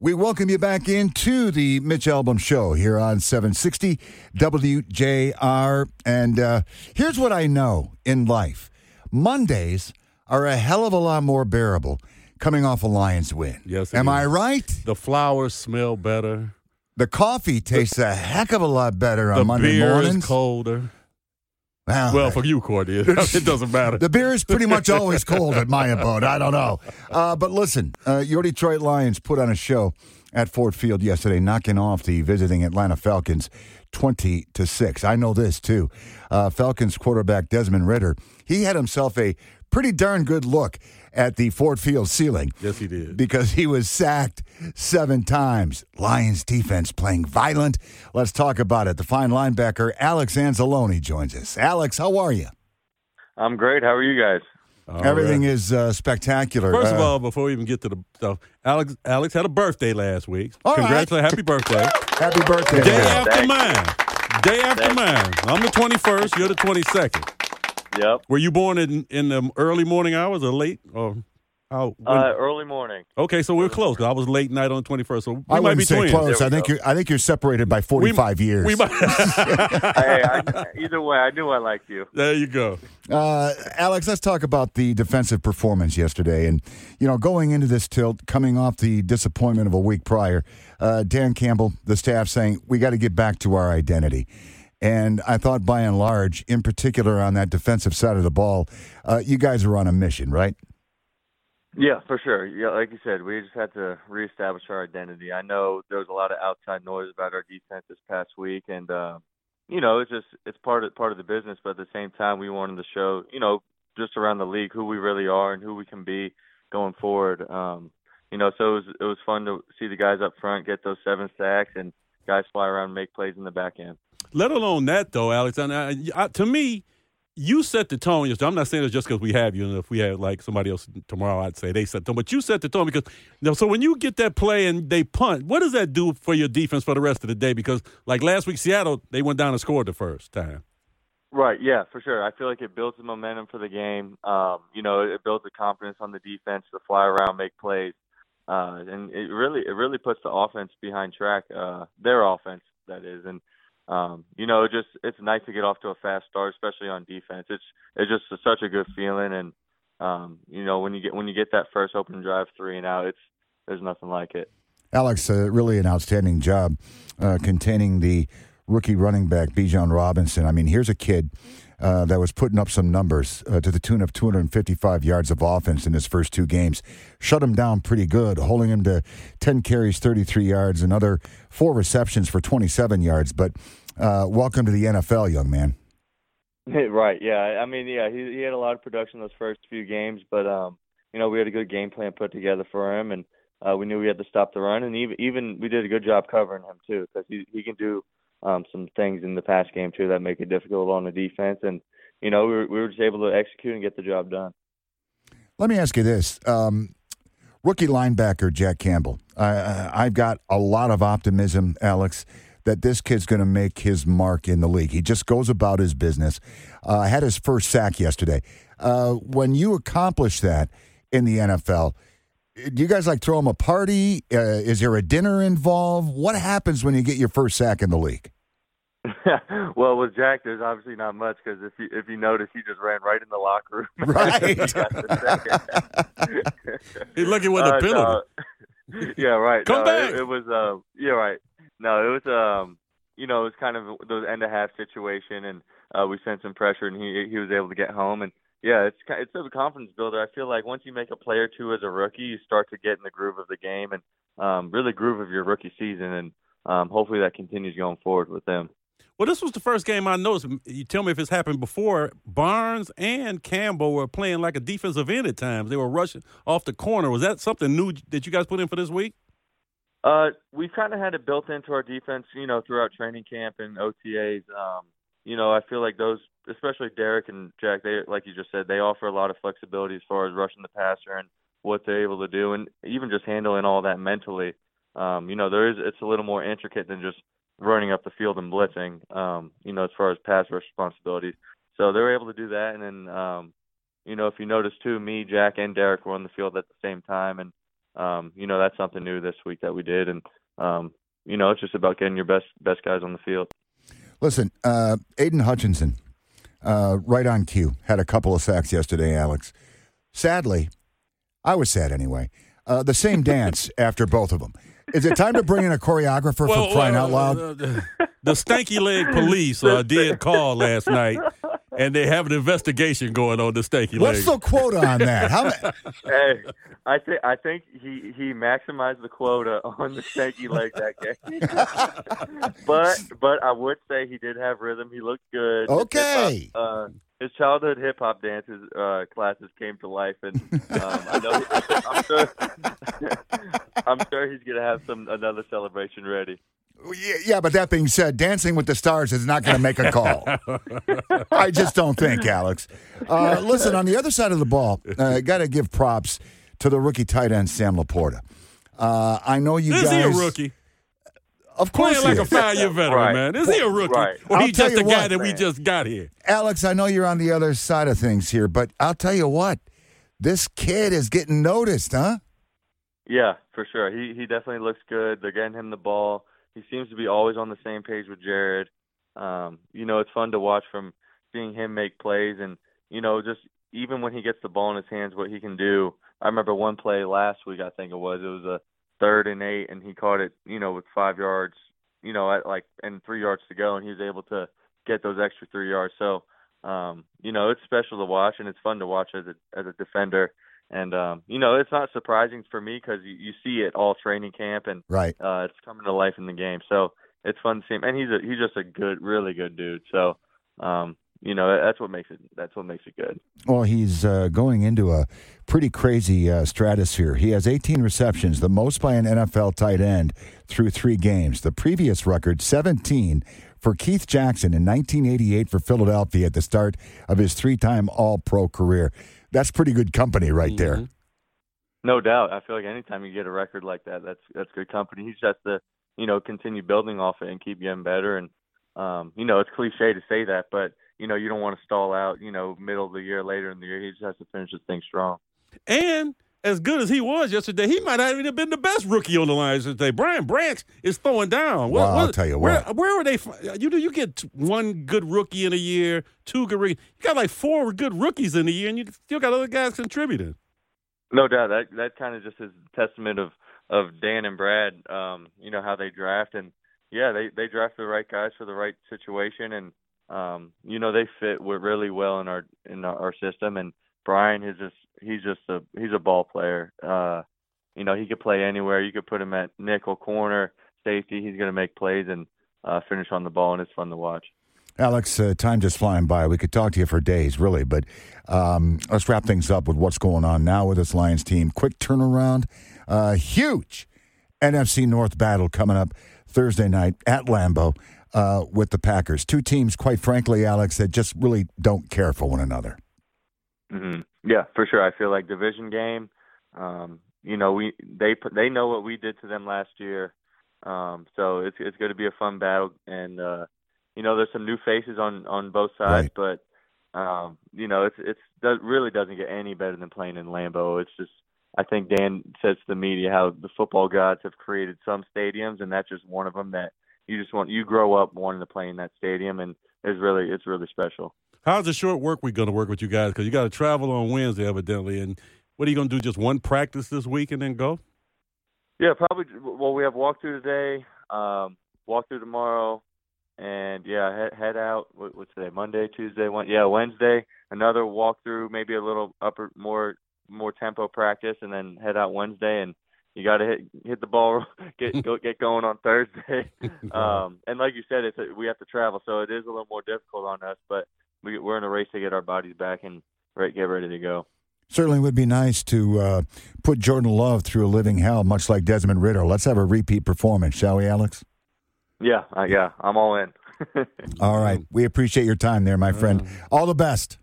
We welcome you back into the Mitch Albom Show here on 760 WJR. And uh, here's what I know in life Mondays are a hell of a lot more bearable coming off a Lions win. Yes, Am is. I right? The flowers smell better. The coffee tastes a heck of a lot better on the Monday beer mornings. is colder. Well, Well, for you, Courtney, it, it doesn't matter. The beer is pretty much always cold at my abode. I don't know. Uh, but listen, uh, your Detroit Lions put on a show at Ford Field yesterday, knocking off the visiting Atlanta Falcons 20 to 6. I know this too. Uh, Falcons quarterback Desmond Ridder, he had himself a pretty darn good look at the Ford Field ceiling yes, he did. because he was sacked seven times. Lions defense playing violent. Let's talk about it. The fine linebacker Alex Anzalone joins us. Alex, how are you? I'm great. How are you guys? All Everything right. is uh, spectacular. First of Uh, all, before we even get to the stuff, Alex Alex had a birthday last week. All right. Congratulations, happy birthday! happy birthday. Day Al. after Thanks. mine. Day after mine. I'm the 21st. You're the 22nd. Yep. Were you born in in the early morning hours or late or how? when- Uh, early morning. okay, so we're close. 'cause I was late night on the 21st, so we I might be say twins. close. I think go. you're. I think you're separated by 45 years. We might. hey, I, either way, I knew I liked you. there you go. Uh, Alex, let's talk about the defensive performance yesterday. And, you know, going into this tilt, coming off the disappointment of a week prior, uh, Dan Campbell, the staff saying, we got to get back to our identity. And I thought by and large, in particular on that defensive side of the ball, uh, you guys are on a mission, right? Yeah, for sure. Yeah, like you said, we just had to reestablish our identity. I know there was a lot of outside noise about our defense this past week, and uh, you know, it's just it's part of part of the business. But at the same time, we wanted to show, you know, just around the league who we really are and who we can be going forward. Um, you know, so it was it was fun to see the guys up front get those seven sacks and guys fly around and make plays in the back end. Let alone that, though, Alex. And I, I, to me, you set the tone. I'm not saying it's just because we have you. And if we had like somebody else tomorrow, I'd say they set the tone. But you set the tone because, you know, so when you get that play and they punt, what does that do for your defense for the rest of the day? Because like last week, Seattle, they went down and scored the first time. Right, yeah, for sure. I feel like it builds the momentum for the game. Um, you know, it builds the confidence on the defense to fly around, make plays, uh, and it really, it really puts the offense behind track. Uh, their offense, that is, and um, you know, just it's nice to get off to a fast start, especially on defense. It's it's just such a good feeling, and um, you know, when you get when you get that first open drive three and out, it's there's nothing like it. Alex, uh, really an outstanding job uh, containing the rookie running back Bijan Robinson. I mean, here's a kid uh, that was putting up some numbers uh, to the tune of 255 yards of offense in his first two games. Shut him down pretty good, holding him to 10 carries, 33 yards, another four receptions for 27 yards. But uh, welcome to the NFL, young man. right. Yeah. I mean, yeah, he he had a lot of production those first few games, but um, you know, we had a good game plan put together for him, and uh, we knew we had to stop the run, and even even we did a good job covering him too, because he he can do um some things in the pass game too that make it difficult on the defense, and you know, we were we were just able to execute and get the job done. Let me ask you this. Um, rookie linebacker Jack Campbell. I've got a lot of optimism, Alex, that this kid's going to make his mark in the league. He just goes about his business. Uh, had his first sack yesterday. Uh, when you accomplish that in the NFL, do you guys like throw him a party? Uh, is there a dinner involved? What happens when you get your first sack in the league? well, with Jack, there's obviously not much because if you if you notice, he just ran right in the locker room. Right. He got the second. He's lucky with a Uh, penalty. no. yeah, right. Come no, back. It, it was uh, yeah, right. No, it was um, you know, it was kind of the end of half situation, and uh, we sent some pressure, and he he was able to get home, and yeah, it's it's a confidence builder. I feel like once you make a play or two as a rookie, you start to get in the groove of the game and um, really groove of your rookie season, and um, hopefully that continues going forward with them. Well, this was the first game I noticed. You tell me if it's happened before. Barnes and Campbell were playing like a defensive end at times. They were rushing off the corner. Was that something new that you guys put in for this week? Uh, we've kind of had it built into our defense, you know, throughout training camp and OTAs. Um, you know, I feel like those, especially Derrick and Jack, they, like you just said, they offer a lot of flexibility as far as rushing the passer and what they're able to do, and even just handling all that mentally. Um, you know, there is it's a little more intricate than just running up the field and blitzing. Um, you know, as far as pass rush responsibilities. So they're able to do that, and then, um, you know, if you notice too, me, Jack, and Derrick were on the field at the same time, and um, you know that's something new this week that we did, and um, you know it's just about getting your best best guys on the field. Listen, uh, Aidan Hutchinson, uh, right on cue, had a couple of sacks yesterday, Alex. Sadly, I was sad anyway. Uh, the same dance after both of them. Is it time to bring in a choreographer for crying out loud? uh, the, the stanky leg police uh, did call last night, and they have an investigation going on the stanky What's leg. What's the quota on that? How ma- hey, I think I think he he maximized the quota on the stanky leg that game. but but I would say he did have rhythm. He looked good. Okay. uh, his childhood hip hop dances uh, classes came to life, and um, I know I'm sure I'm sure he's gonna have some another celebration ready. Yeah, yeah, but that being said, Dancing with the Stars is not going to make a call. I just don't think, Alex. Uh, listen, on the other side of the ball, uh, got to give props to the rookie tight end Sam LaPorta. Uh, I know you is guys. Is he a rookie? Of course, Playing like he a is. five-year veteran, Right. man. Is he a rookie? Right. Or I'll just a you guy what, that we just got here? Alex, I know you're on the other side of things here, but I'll tell you what, this kid is getting noticed, huh? Yeah, for sure. He he definitely looks good. They're getting him the ball. He seems to be always on the same page with Jared. Um, you know, it's fun to watch from seeing him make plays and you know, just even when he gets the ball in his hands what he can do. I remember one play last week I think it was. It was a third and eight and he caught it, you know, with five yards, you know, at like and three yards to go and he was able to get those extra three yards. So um, you know, it's special to watch and it's fun to watch as a as a defender. And um, you know, it's not surprising for me because you, you see it all training camp, and Right. uh, it's coming to life in the game. So it's fun to see him, and he's a he's just a good, really good dude. So um, you know, that's what makes it that's what makes it good. Well, he's uh, going into a pretty crazy uh, stratosphere. He has 18 receptions, the most by an NFL tight end through three games. The previous record, 17 for Keith Jackson in 1988 for Philadelphia at the start of his three time All Pro career. That's pretty good company right there. Mhm. No doubt. I feel like anytime you get a record like that, that's that's good company. He just has to, you know, continue building off it and keep getting better. And um, you know, it's cliche to say that, but you know, you don't want to stall out. You know, middle of the year, later in the year, he just has to finish this thing strong. And as good as he was yesterday, he might not even have been the best rookie on the line today. Brian Branch is throwing down. Well, I'll tell you where, what. Where are they? fi- You know, you get one good rookie in a year, two good rookies. You got like four good rookies in a year, and you still got other guys contributing. No doubt. That that kind of just is a testament of of Dan and Brad. Um, you know how they draft, and yeah, they they draft the right guys for the right situation, and um, you know they fit wi- really well in our in our, our system. And Brian is just he's just a he's a ball player. Uh, you know he could play anywhere. You could put him at nickel, corner, safety. He's going to make plays and uh, finish on the ball, and it's fun to watch. Alex, uh, time just flying by. We could talk to you for days, really, but um, let's wrap things up with what's going on now with this Lions team. Quick turnaround, uh, huge NFC North battle coming up Thursday night at Lambeau uh, with the Packers. Two teams, quite frankly, Alex, that just really don't care for one another. Hmm Yeah, for sure. I feel like division game. Um, you know, we they they know what we did to them last year, um, so it's it's going to be a fun battle. And uh, you know, there's some new faces on on both sides, but um, you know, it's it's that really doesn't get any better than playing in Lambeau. It's just I think Dan says to the media how the football gods have created some stadiums, and that's just one of them that you just want you grow up wanting to play in that stadium, and it's really it's really special. How's the short work week going to work with you guys? Because you got to travel on Wednesday, evidently. And what are you going to do? Just one practice this week and then go? Yeah, probably. Well, we have walkthrough today, um, walkthrough tomorrow, and yeah, head, head out. What, what's today? Monday, Tuesday, Wed yeah, Wednesday. Another walkthrough, maybe a little upper, more more tempo practice, and then head out Wednesday. And you got to hit hit the ball, get go, get going on Thursday. um, and like you said, it's a, we have to travel, so it is a little more difficult on us. But we, we're in a race to get our bodies back and right, get ready to go. Certainly would be nice to uh, put Jordan Love through a living hell, much like Desmond Ridder. Let's have a repeat performance, shall we, Alex? Yeah, uh, yeah, I'm all in. All right. We appreciate your time there, my friend. All the best.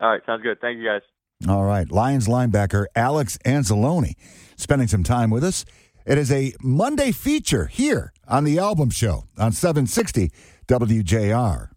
all right, sounds good. Thank you guys. All right. Lions linebacker Alex Anzalone spending some time with us. It is a Monday feature here on the Albom show on 760 WJR.